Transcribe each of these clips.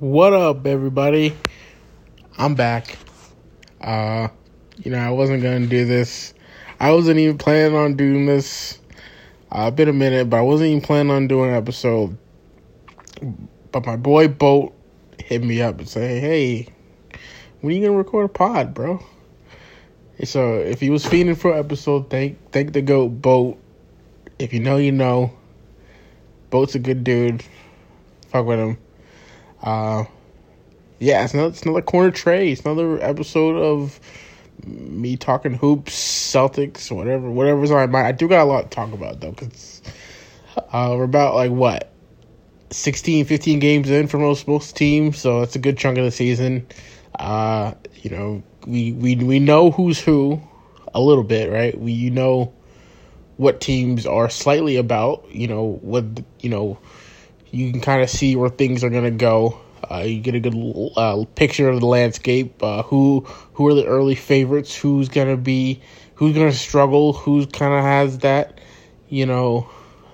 What up, everybody? I'm back. Uh, you know, I wasn't gonna do this. I wasn't even planning on doing this. Uh, I've been a minute, but I wasn't even planning on doing an episode. But my boy Boat hit me up and say, "Hey, when are you gonna record a pod, bro?" So if he was feeding for an episode, thank thank the goat Boat. If you know, you know. Boat's a good dude. Fuck with him. Uh, yeah, it's another, it's another corner tray. It's another episode of me talking hoops, Celtics, whatever, whatever's on my mind. I do got a lot to talk about though, because uh, we're about like what 16, 15 games in for most most teams, so it's a good chunk of the season. Uh, you know, we we we know who's who a little bit, right? We you know what teams are slightly about. You know what you know you can kind of see where things are going to go. Uh, you get a good uh, picture of the landscape. Uh, who who are the early favorites? Who's going to be? Who's to struggle? Who's kind of has that? You know,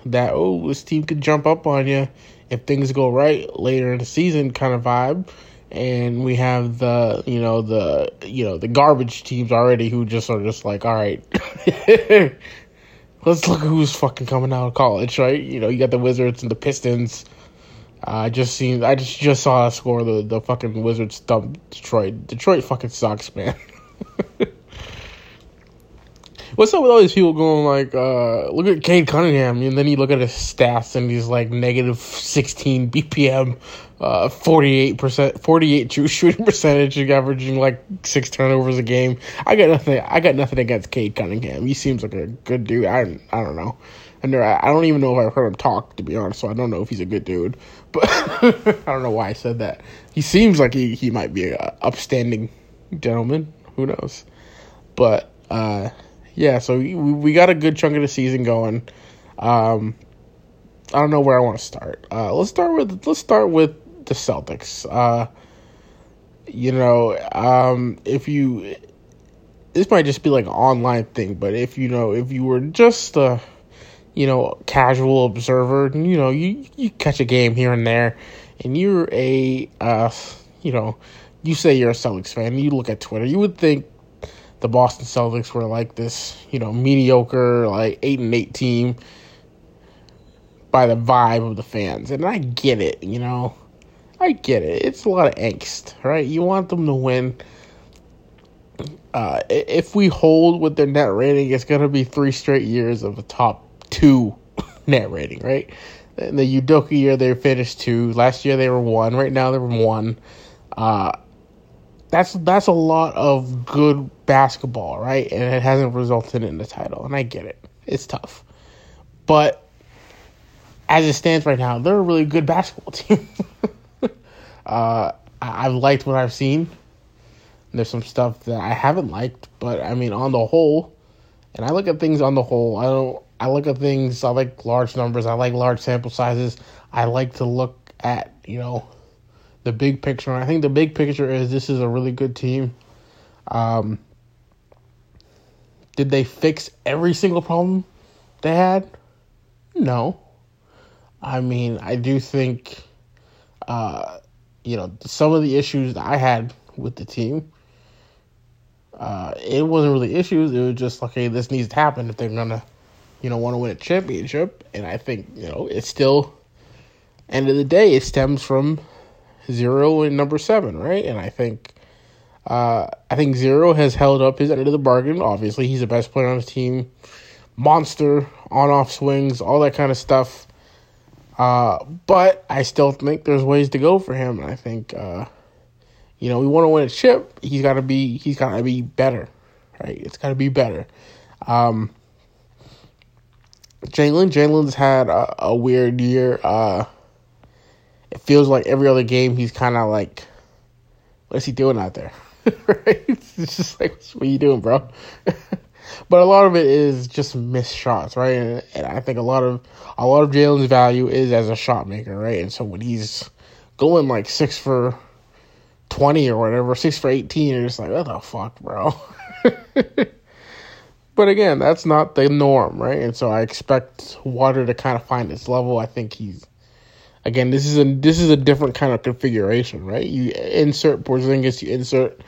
that oh, this team could jump up on you if things go right later in the season, kind of vibe. And we have the you know the you know the garbage teams already who just are just like all right. let's look who's fucking coming out of college, right? You know, you got the Wizards and the Pistons. Uh, I just seen, I just just saw a score the the fucking Wizards dump Detroit. Detroit fucking sucks, man. What's up with all these people going like, uh, look at Cade Cunningham, and then you look at his stats and he's like negative 16 BPM, uh, 48%, 48 true shooting percentage, averaging like six turnovers a game. I got nothing, I got nothing against Cade Cunningham. He seems like a good dude. I, I don't know. I, I don't even know if I've heard him talk, to be honest, so I don't know if he's a good dude. But I don't know why I said that. He seems like he, he might be a upstanding gentleman. Who knows? But, uh, yeah, so we, we got a good chunk of the season going. Um, I don't know where I want to start. Uh, let's start with let's start with the Celtics. Uh, you know, um, if you this might just be like an online thing, but if you know if you were just a you know casual observer, you know you you catch a game here and there, and you're a uh, you know you say you're a Celtics fan, you look at Twitter, you would think the Boston Celtics were like this, you know, mediocre, like eight and eight team by the vibe of the fans. And I get it, you know. I get it. It's a lot of angst, right? You want them to win. Uh, if we hold with their net rating, it's going to be three straight years of a top two net rating, right? In the Udoka year, they finished two. Last year, they were one. Right now, they're one. Uh, that's that's a lot of good basketball, right? And it hasn't resulted in the title, and I get it. It's tough. But as it stands right now, they're a really good basketball team. uh, I've liked what I've seen. There's some stuff that I haven't liked, but I mean, on the whole, and I look at things on the whole. I don't. I look at things. I like large numbers. I like large sample sizes. I like to look at you know the big picture. I think the big picture is this is a really good team. Um, did they fix every single problem they had? No. I mean, I do think, uh, you know, some of the issues that I had with the team, uh, it wasn't really issues. It was just, okay, this needs to happen if they're to, you know, want to win a championship. And I think, you know, it's still, end of the day, it stems from zero and number seven, right? And I think uh, I think Zero has held up his end of the bargain. Obviously, he's the best player on his team. Monster, on off swings, all that kind of stuff. Uh, but I still think there's ways to go for him. And I think, uh, you know, we want to win a chip. He's got to be. He's got to be better, right? It's got to be better. Um, Jaylen, Jaylen's had a, a weird year. Uh, it feels like every other game he's kind of like, what is he doing out there? right? It's just like, what are you doing, bro? but a lot of it is just missed shots, right? And, and I think a lot of a lot of Jaylen's value is as a shot maker, right? And so when he's going like six for twenty or whatever, six for eighteen, you're just like, what the fuck, bro? but again, that's not the norm, right? And so I expect Water to kind of find his level. I think he's again, this is a this is a different kind of configuration, right? You insert Porzingis, you insert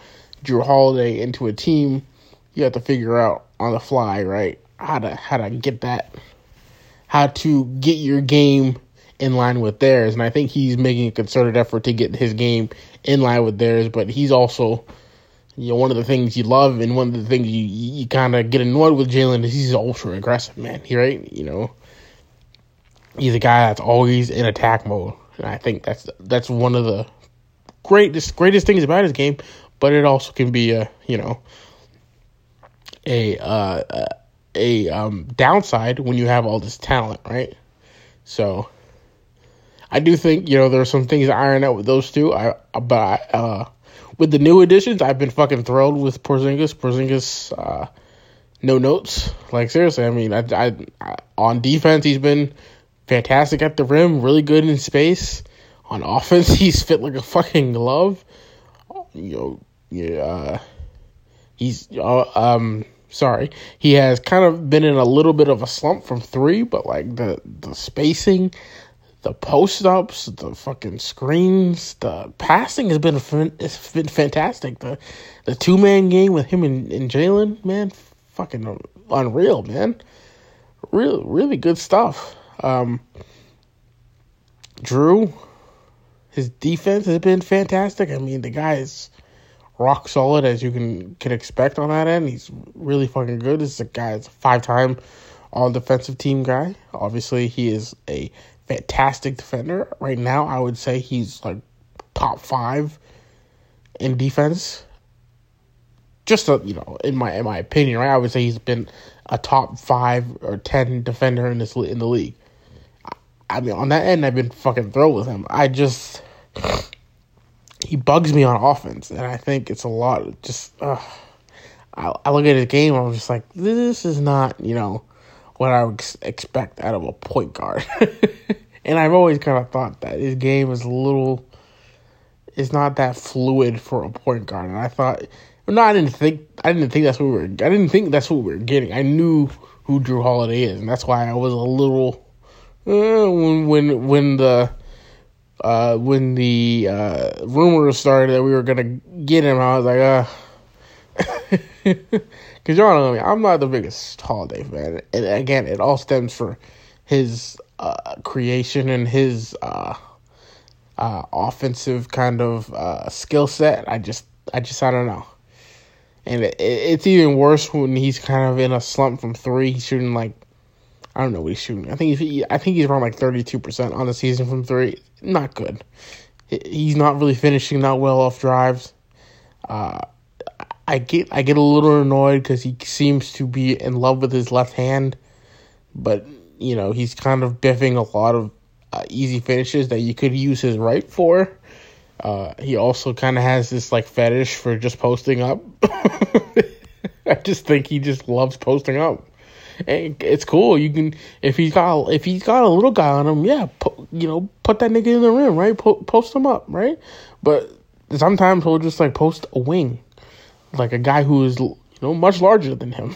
Jrue Holiday into a team, you have to figure out on the fly, right? How to how to get that, how to get your game in line with theirs, and I think he's making a concerted effort to get his game in line with theirs. But he's also, you know, one of the things you love and one of the things you you kind of get annoyed with Jaylen is he's ultra aggressive, man. He right, you know, he's a guy that's always in attack mode, and I think that's that's one of the greatest greatest things about his game. But it also can be a you know a uh, a um, downside when you have all this talent, right? So I do think you know there are some things to iron out with those two. I but uh, with the new additions, I've been fucking thrilled with Porzingis. Porzingis, uh, no notes. Like seriously, I mean, I, I, I, on defense he's been fantastic at the rim, really good in space. On offense, he's fit like a fucking glove. You know, yeah, uh, he's uh, um sorry, he has kind of been in a little bit of a slump from three, but like the the spacing the post ups, the fucking screens, the passing has been it's been fantastic. The the two man game with him and, and Jaylen, man, fucking unreal, man. Really, really good stuff. Um, Jrue, his defense has been fantastic. I mean, the guy is rock solid as you can can expect on that end. He's really fucking good. This is a guy that's a five time all defensive team guy. Obviously, he is a fantastic defender. Right now, I would say he's like top five in defense. Just a, you know, in my in my opinion, right? I would say he's been a top five or ten defender in this in the league. I mean, on that end, I've been fucking thrilled with him. I just he bugs me on offense, and I think it's a lot. Just uh, I, I look at his game, I'm just like, this is not you know what I would expect out of a point guard. and I've always kind of thought that his game is a little, is not that fluid for a point guard. And I thought, no, I didn't think, I didn't think that's what we were, I didn't think that's what we were getting. I knew who Jrue Holiday is, and that's why I was a little, when when when the. Uh, when the uh, rumors started that we were gonna get him, I was like, uh, because y'all know me, I'm not the biggest holiday fan. And again, it all stems for his uh, creation and his uh, uh, offensive kind of uh, skill set. I just, I just, I don't know. And it, it's even worse when he's kind of in a slump from three. Shooting like, I don't know what he's shooting. I think he's, I think he's around like thirty two percent on the season from three. Not good. He's not really finishing that well off drives. Uh, I get I get a little annoyed because he seems to be in love with his left hand, but you know he's kind of biffing a lot of uh, easy finishes that you could use his right for. Uh, he also kind of has this like fetish for just posting up. I just think he just loves posting up. And it's cool. You can if he's got if he's got a little guy on him, yeah, you know, put that nigga in the rim, right? Po- post him up, right? But sometimes he'll just like post a wing like a guy who is you know much larger than him.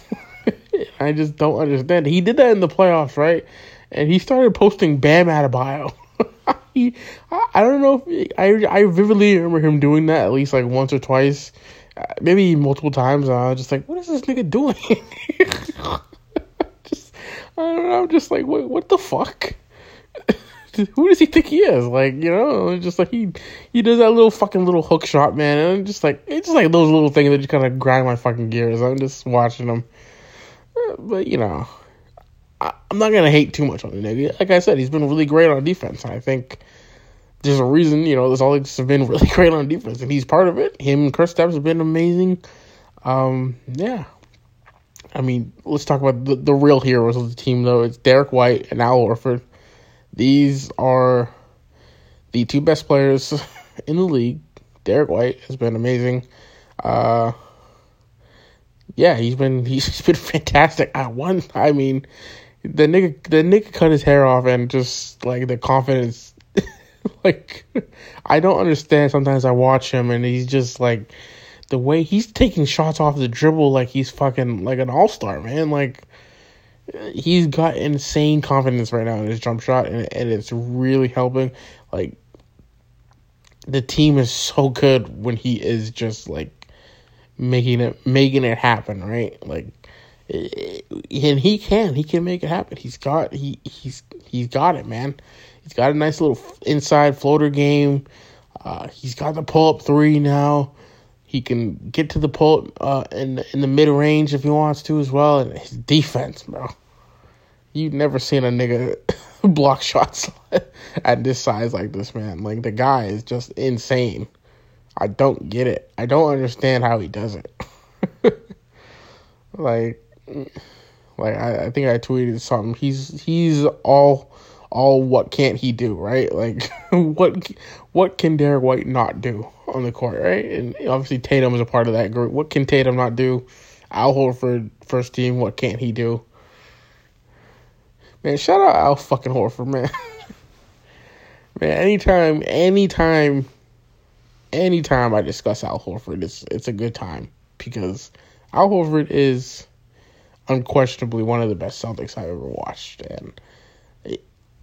I just don't understand. He did that in the playoffs, right? And he started posting Bam Adebayo. he, I don't know if I I vividly remember him doing that at least like once or twice, uh, maybe multiple times. I was just like, what is this nigga doing? just I don't know. I'm just like, what what the fuck? who does he think he is? Like, you know, just like he he does that little fucking little hook shot, man, and I'm just like it's just like those little things that just kind of grind my fucking gears. I'm just watching them, uh, but you know, I, am not gonna hate too much on the nigga. Like I said, he's been really great on defense, I think there's a reason. You know, there's always have been really great on defense, and he's part of it. Him and Kristaps have been amazing. Um, yeah. I mean, let's talk about the, the real heroes of the team, though. It's Derrick White and Al Horford. These are the two best players in the league. Derrick White has been amazing. Uh, yeah, he's been he's been fantastic. I one, I mean, the nigga the nigga cut his hair off and just like the confidence. like, I don't understand. Sometimes I watch him and he's just like the way he's taking shots off the dribble like he's fucking like an all star man. Like he's got insane confidence right now in his jump shot, and, and it's really helping. Like the team is so good when he is just like making it making it happen, right? Like and he can he can make it happen. He's got he he's he's got it, man. He's got a nice little inside floater game. Uh, he's got the pull up three now. He can get to the pull uh, in in the mid range if he wants to as well. And his defense, bro. You've never seen a nigga block shots at this size like this, man. Like the guy is just insane. I don't get it. I don't understand how he does it. like, like I, I think I tweeted something. He's he's all all what can't he do, right? Like what what can Derrick White not do on the court, right? And obviously Tatum is a part of that group. What can Tatum not do? Al Horford first team. What can't he do? Man, shout out Al fucking Horford, man. man, anytime, anytime, anytime I discuss Al Horford, it's it's a good time because Al Horford is unquestionably one of the best Celtics I've ever watched, and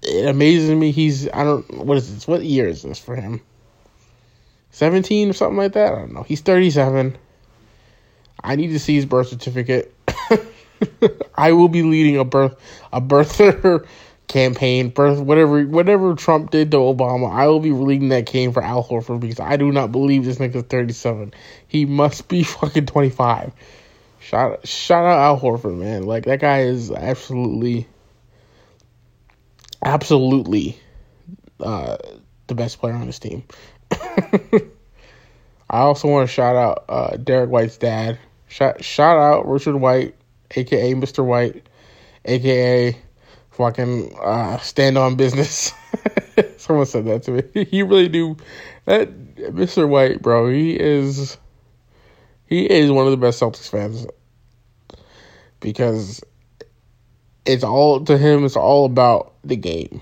it, amazes me. He's I don't what is this? What year is this for him? Seventeen or something like that. I don't know. He's thirty seven. I need to see his birth certificate. I will be leading a birth a birther campaign, birth whatever whatever Trump did to Obama. I will be leading that campaign for Al Horford because I do not believe this nigga's thirty seven. He must be fucking twenty five. Shout shout out Al Horford, man. Like that guy is absolutely absolutely uh, the best player on this team. I also want to shout out uh, Derrick White's dad. Shout shout out Richard White aka Mr. White, aka fucking uh, stand on business. Someone said that to me. He really do that Mr. White, bro. He is he is one of the best Celtics fans because it's all to him. It's all about the game,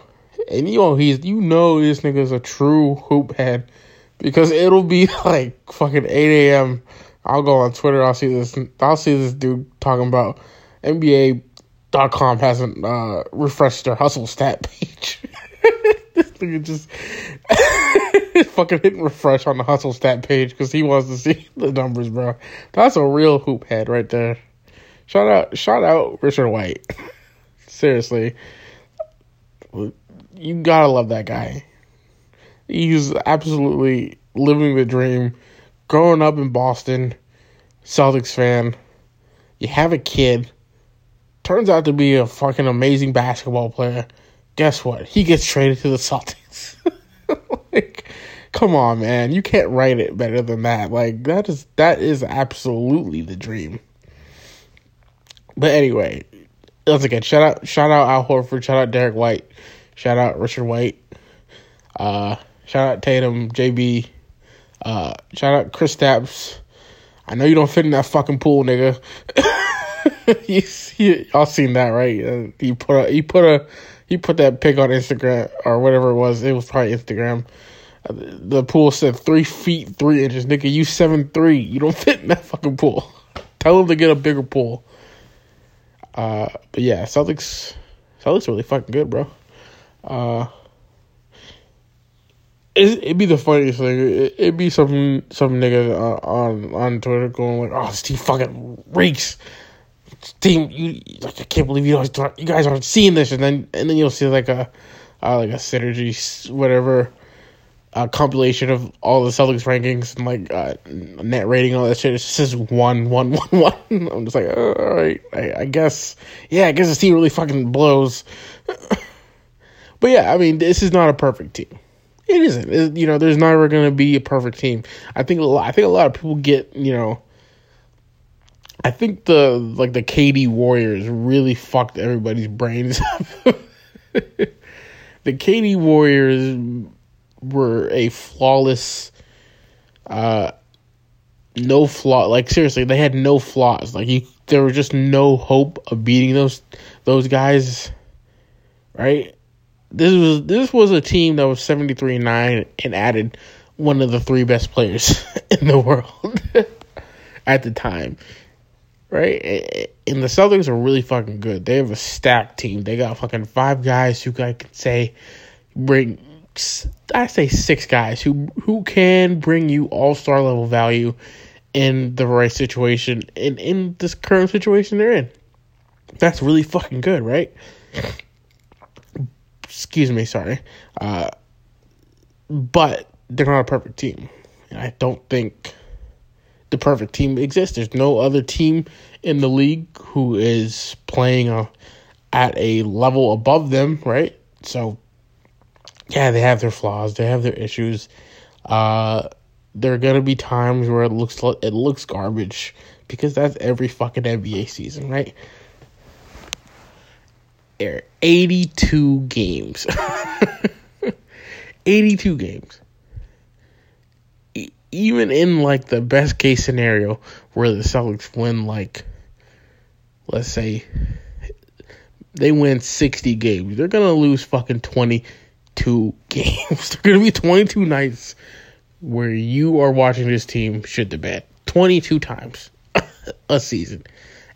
and you know he's you know this nigga's a true hoop head because it'll be like fucking eight a.m. I'll go on Twitter. I'll see this. I'll see this dude talking about NBA.com hasn't uh, refreshed their hustle stat page. this nigga just fucking hitting refresh on the hustle stat page because he wants to see the numbers, bro. That's a real hoop head right there. Shout out, shout out, Richard White. Seriously, you gotta love that guy. He's absolutely living the dream growing up in Boston, Celtics fan, you have a kid, turns out to be a fucking amazing basketball player. Guess what? He gets traded to the Celtics. like, come on, man. You can't write it better than that. Like that is that is absolutely the dream. But anyway, once again, shout out shout out Al Horford, shout out Derrick White, shout out Richard White, uh, shout out Tatum, JB, uh, shout out Kristaps. I know you don't fit in that fucking pool, nigga. you, you, y'all seen that, right? Uh, he put a, he put a, he put that pic on Instagram or whatever it was. It was probably Instagram. Uh, the pool said three feet three inches, nigga. You seven three. You don't fit in that fucking pool. Tell him to get a bigger pool. Uh, but yeah, Celtics, Celtics really fucking good, bro. Uh, it, would be the funniest thing. It, would be some some nigga on on Twitter going like, "Oh, this team fucking reeks." Team, you like I can't believe you guys you guys aren't seeing this, and then and then you'll see like a uh, like a synergy whatever uh, compilation of all the Celtics rankings and like uh, net rating all that shit. It's just one one one one. I'm just like, all right, I, I guess yeah, I guess this team really fucking blows. but yeah, I mean, this is not a perfect team it isn't. It, you know, there's never going to be a perfect team. I think. I think a lot of people get. You know. I think the like the KD Warriors really fucked everybody's brains up. the KD Warriors were a flawless, uh, no flaw. Like seriously, they had no flaws. Like you, there was just no hope of beating those those guys, right? this was this was a team that was 73 9 and added one of the three best players in the world at the time. right? And the Celtics are really fucking good. They have a stacked team. They got fucking five guys who I could say bring. I say six guys who who can bring you all star level value in the right situation and in this current situation they're in. That's really fucking good, right? Excuse me, sorry. Uh, but they're not a perfect team. I don't think the perfect team exists. There's no other team in the league who is playing a, at a level above them, right? So, yeah, they have their flaws, they have their issues. Uh, there are gonna be times where it looks like it looks garbage because that's every fucking NBA season, right? There 82 games. 82 games even in like the best case scenario where the Celtics win like let's say they win 60 games, they're going to lose fucking 22 games. They're going to be 22 nights where you are watching this team shit the bed 22 times a season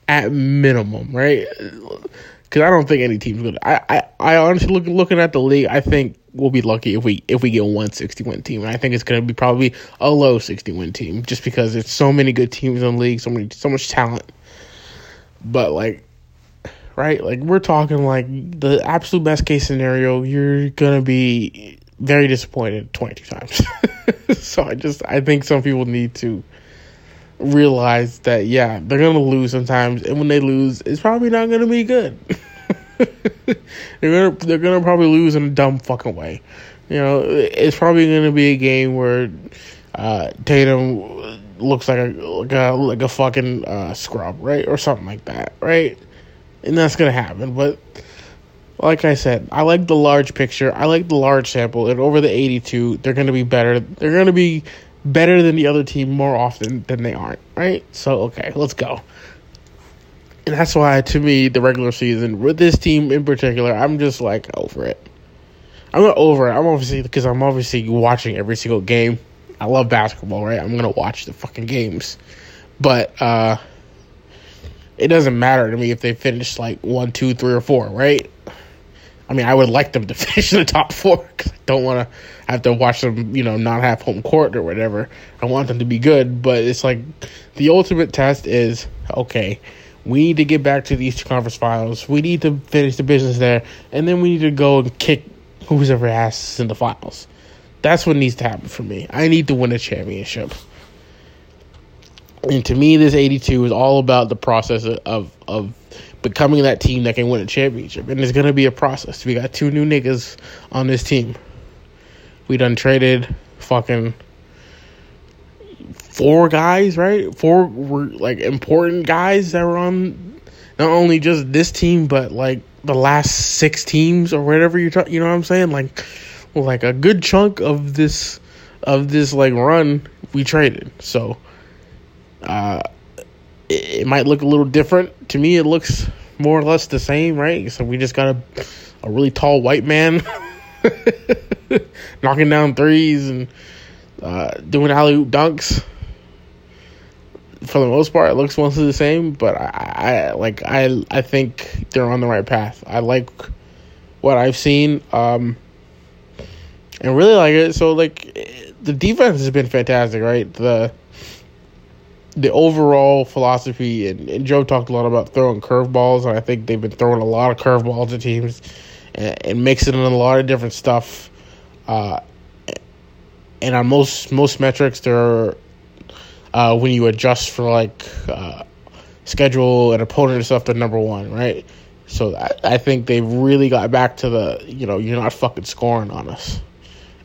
at minimum, right? Cuz I don't think any team's good. I I I honestly look looking at the league, I think we'll be lucky if we if we get one 60 win team. And I think it's going to be probably a low 60 win team just because there's so many good teams in the league, so many so much talent. But like right, like we're talking like the absolute best case scenario, you're to be very disappointed 22 times. so I just I think some people need to realize that yeah, they're to lose sometimes and when they lose, it's probably not to be good. they're gonna they're gonna probably lose in a dumb fucking way. You know, it's probably gonna be a game where uh, Tatum looks like a like a like a fucking uh, scrub, right, or something like that, right? And that's gonna happen. But like I said, I like the large picture. I like the large sample. And over the eighty-two, they're gonna be better. They're gonna be better than the other team more often than they aren't, right? So okay, let's go and that's why to me the regular season with this team in particular, I'm just like over it. I'm not over it. I'm obviously because I'm obviously watching every single game. I love basketball, right? I'm gonna watch the fucking games, but uh, it doesn't matter to me if they finish like one, two, three, or four, right? I mean, I would like them to finish in the top four because I don't want to have to watch them, you know, not have home court or whatever. I want them to be good, but it's like the ultimate test is okay we need to get back to the Eastern Conference Finals. We need to finish the business there, and then we need to go and kick who's ever asses in the finals. That's what needs to happen for me. I need to win a championship. And to me, this 82 is all about the process of of becoming that team that can win a championship. And it's going to be a process. We got two new niggas on this team. We done traded fucking four guys, right? Four were like important guys that were on not only just this team, but like the last six teams or whatever you're talking. You know what I'm saying? Like, like a good chunk of this of this like run we traded. So, uh, it, it might look a little different to me. It looks more or less the same, right? So we just got a a really tall white man knocking down threes and uh, doing alley oop dunks for the most part, it looks mostly the same. But I, I like I I think they're on the right path. I like what I've seen, um, and really like it. So like the defense has been fantastic, right? The the overall philosophy and, and Joe talked a lot about throwing curveballs, and I think they've been throwing a lot of curveballs to teams and, and mixing in a lot of different stuff. Uh, and on most most metrics, they're uh, when you adjust for like uh, schedule and opponent and stuff, they're number one, right? So I, I think they've really got back to the you know you're not fucking scoring on us,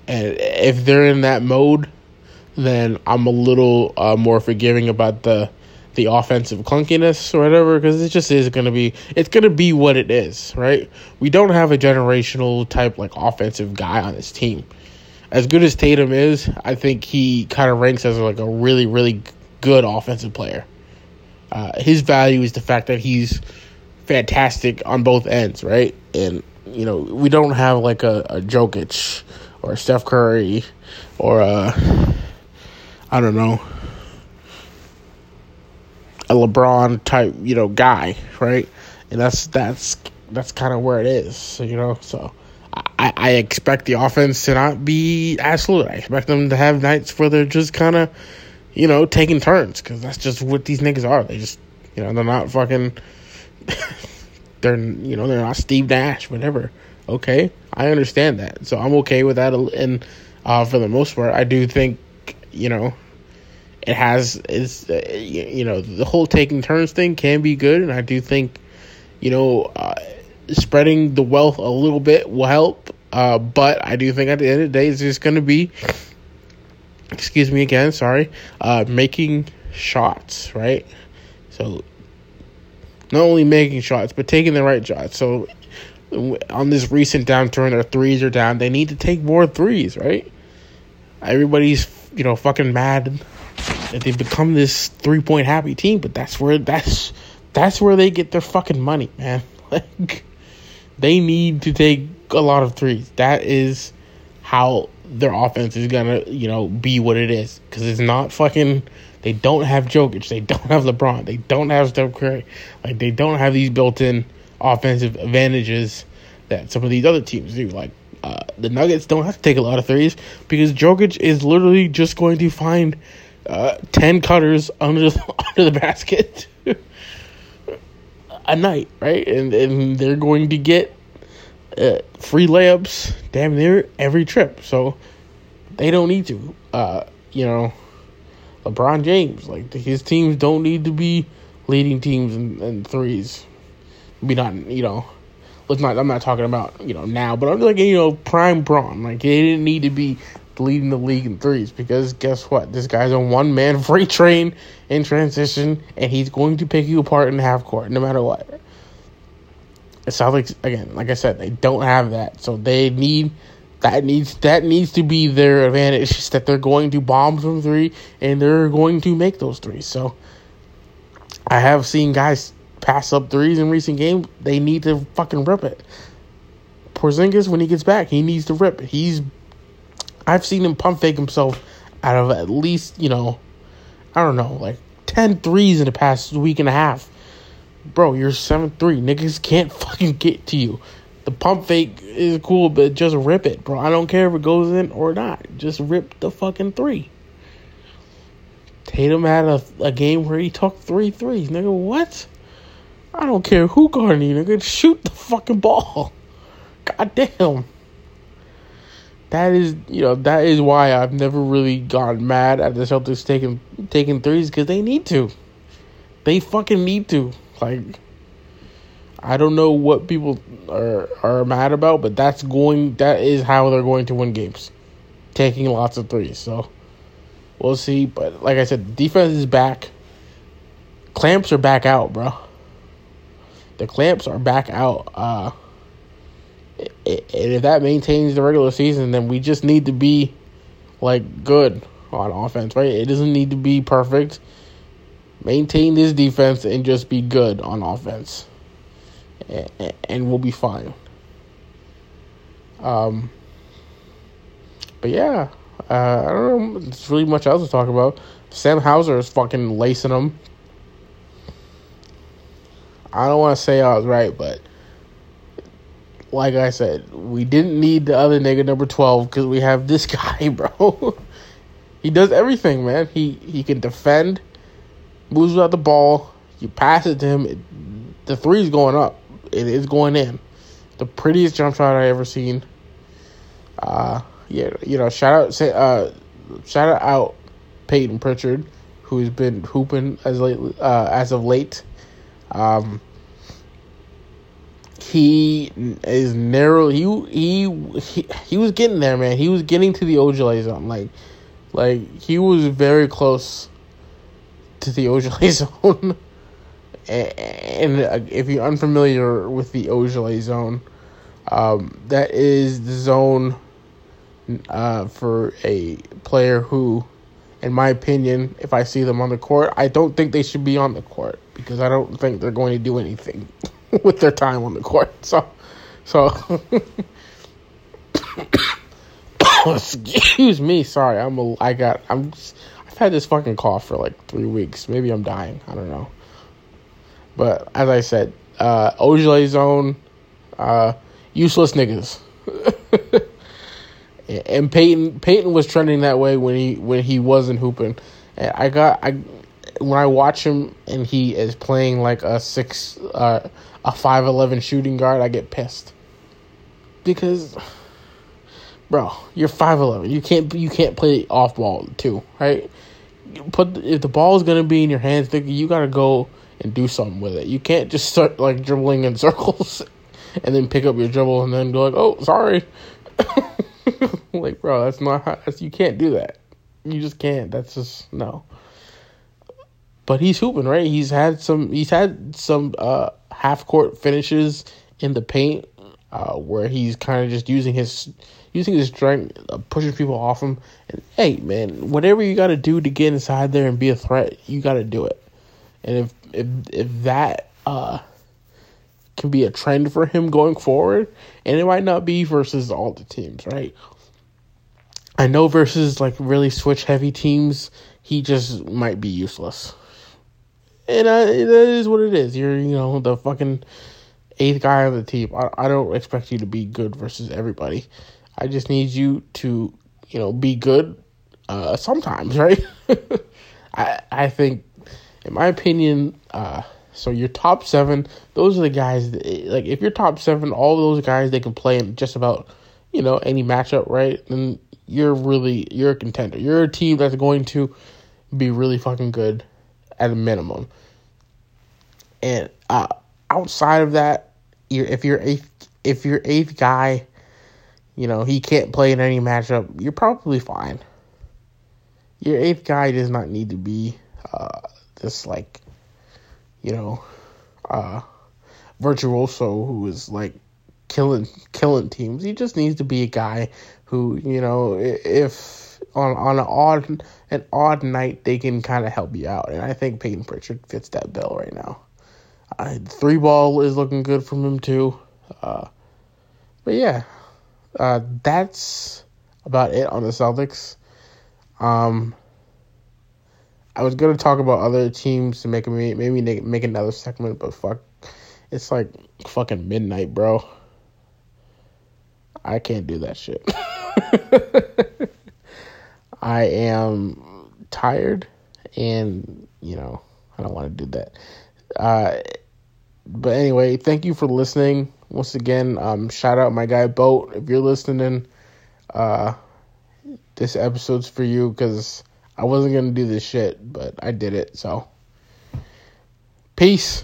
and if they're in that mode, then I'm a little uh, more forgiving about the the offensive clunkiness or whatever because it just is going to be it's going to be what it is right we don't have a generational type like offensive guy on this team as good as Tatum is, I think he kind of ranks as like a really, really good offensive player. Uh, his value is the fact that he's fantastic on both ends, right? And you know, we don't have like a, a Jokic or Steph Curry or a I don't know a LeBron type, you know, guy, right? And that's that's that's kind of where it is, you know. So I, I expect the offense to not be absolute. I expect them to have nights where they're just kind of, you know, taking turns because that's just what these niggas are. They just, you know, they're not fucking. they're you know they're not Steve Nash, whatever. Okay, I understand that, so I'm okay with that. And uh, for the most part, I do think you know it has is uh, you know the whole taking turns thing can be good, and I do think you know uh, spreading the wealth a little bit will help. Uh, but I do think at the end of the day, it's just going to be, excuse me again, sorry, uh, making shots, right? So not only making shots, but taking the right shots. So on this recent downturn, their threes are down. They need to take more threes, right? Everybody's you know fucking mad that they've become this three point happy team, but that's where that's that's where they get their fucking money, man. Like they need to take a lot of threes. That is how their offense is gonna, you know, be what it is. Because it's not fucking. They don't have Jokic. They don't have LeBron. They don't have Steph Curry. Like they don't have these built-in offensive advantages that some of these other teams do. Like uh, the Nuggets don't have to take a lot of threes because Jokic is literally just going to find uh, ten cutters under the, under the basket a night, right? And and they're going to get uh, free layups damn near every trip. So they don't need to. Uh, you know, LeBron James, like his teams don't need to be leading teams in, in threes. Be not, you know, let's not. I'm not talking about you know now, but I'm like you know prime Bron. Like he didn't need to be leading the league in threes because guess what? This guy's a one man freight train in transition, and he's going to pick you apart in half court no matter what. The Celtics again, like I said, they don't have that, so they need that needs that needs to be their advantage. that they're going to bomb from three and they're going to make those threes. So I have seen guys pass up threes in recent games. They need to fucking rip it. Porzingis, when he gets back, he needs to rip. He's I've seen him pump fake himself out of at least, you know, I don't know, like 10 threes in the past week and a half. Bro, you're 7 3. Niggas can't fucking get to you. The pump fake is cool, but just rip it, bro. I don't care if it goes in or not. Just rip the fucking three. Tatum had a, a game where he took three threes. Nigga, what? I don't care who you, nigga. Shoot the fucking ball. God damn that is you know that is why I've never really gotten mad at the Celtics taking taking threes because they need to. They fucking need to. Like I don't know what people are are mad about, but that's going that is how they're going to win games. Taking lots of threes. So we'll see. But like I said, defense is back. Clamps are back out, bro. The clamps are back out. Uh and if that maintains the regular season, then we just need to be like good on offense, right? It doesn't need to be perfect. Maintain this defense and just be good on offense, and we'll be fine. Um, but yeah, uh, I don't know. There's really much else to talk about. Sam Hauser is fucking lacing them. I don't want to say I was right, but like I said, we didn't need the other nigga number twelve because we have this guy, bro. he does everything, man. He he can defend, moves without the ball. You pass it to him, it, the three's going up. It is going in. The prettiest jump shot I ever seen. Uh, yeah, you know, shout out, say, uh, shout out, Peyton Pritchard, who's been hooping as late, uh, as of late. Um, he is narrow. He he he, he was getting there, man. He was getting to the Ojeleye zone. Like like he was very close to the Ojeleye zone. and uh, if you're unfamiliar with the Ojeleye zone, um, that is the zone uh, for a player who, in my opinion, if I see them on the court, I don't think they should be on the court because I don't think they're going to do anything. with their time on the court. So, so excuse me. Sorry, I'm a. I got. I'm. I've had this fucking cough for like three weeks. Maybe I'm dying. I don't know. But as I said, uh, Ojeleye zone, uh, useless niggas. and Peyton Peyton was trending that way when he when he wasn't hooping. And I got I when I watch him and he is playing like a six uh, a five eleven shooting guard, I get pissed because bro, you're five eleven. You can't you can't play off ball too, right? Put if the ball is gonna be in your hands, you gotta go and do something with it. You can't just start like dribbling in circles and then pick up your dribble and then go like, oh, sorry. like, bro, that's not how, that's, you can't do that. You just can't. That's just no. But he's hooping, right? He's had some. He's had some uh, half court finishes in the paint uh, where he's kind of just using his using his strength, uh, pushing people off him. And hey, man, whatever you got to do to get inside there and be a threat, you got to do it. And if if if that uh, can be a trend for him going forward, and it might not be versus all the teams, right? I know versus like really switch heavy teams, he just might be useless. And uh, that is what it is. You're, you know, the fucking eighth guy on the team. I, I don't expect you to be good versus everybody. I just need you to, you know, be good uh, sometimes, right? I I think, in my opinion, uh, so your top seven, those are the guys. That, like if you're top seven, all those guys they can play in just about, you know, any matchup, right? Then you're really you're a contender. You're a team that's going to be really fucking good at a minimum. And uh, outside of that, if you're eighth if you're eighth guy, you know he can't play in any matchup. You're probably fine. Your eighth guy does not need to be uh, this like, you know, uh, virtuoso who is like killing killing teams. He just needs to be a guy who you know if on on an odd an odd night they can kind of help you out, and I think Peyton Pritchard fits that bill right now. Uh, three ball is looking good from him too. Uh, but yeah, uh, that's about it on the Celtics. Um, I was gonna talk about other teams to make me maybe make another segment, but fuck, it's like fucking midnight, bro. I can't do that shit. I am tired, and you know I don't want to do that. Uh, but anyway, thank you for listening. Once again, um, shout out my guy Boat if you're listening. Uh, this episode's for you because I wasn't gonna do this shit, but I did it. So, peace.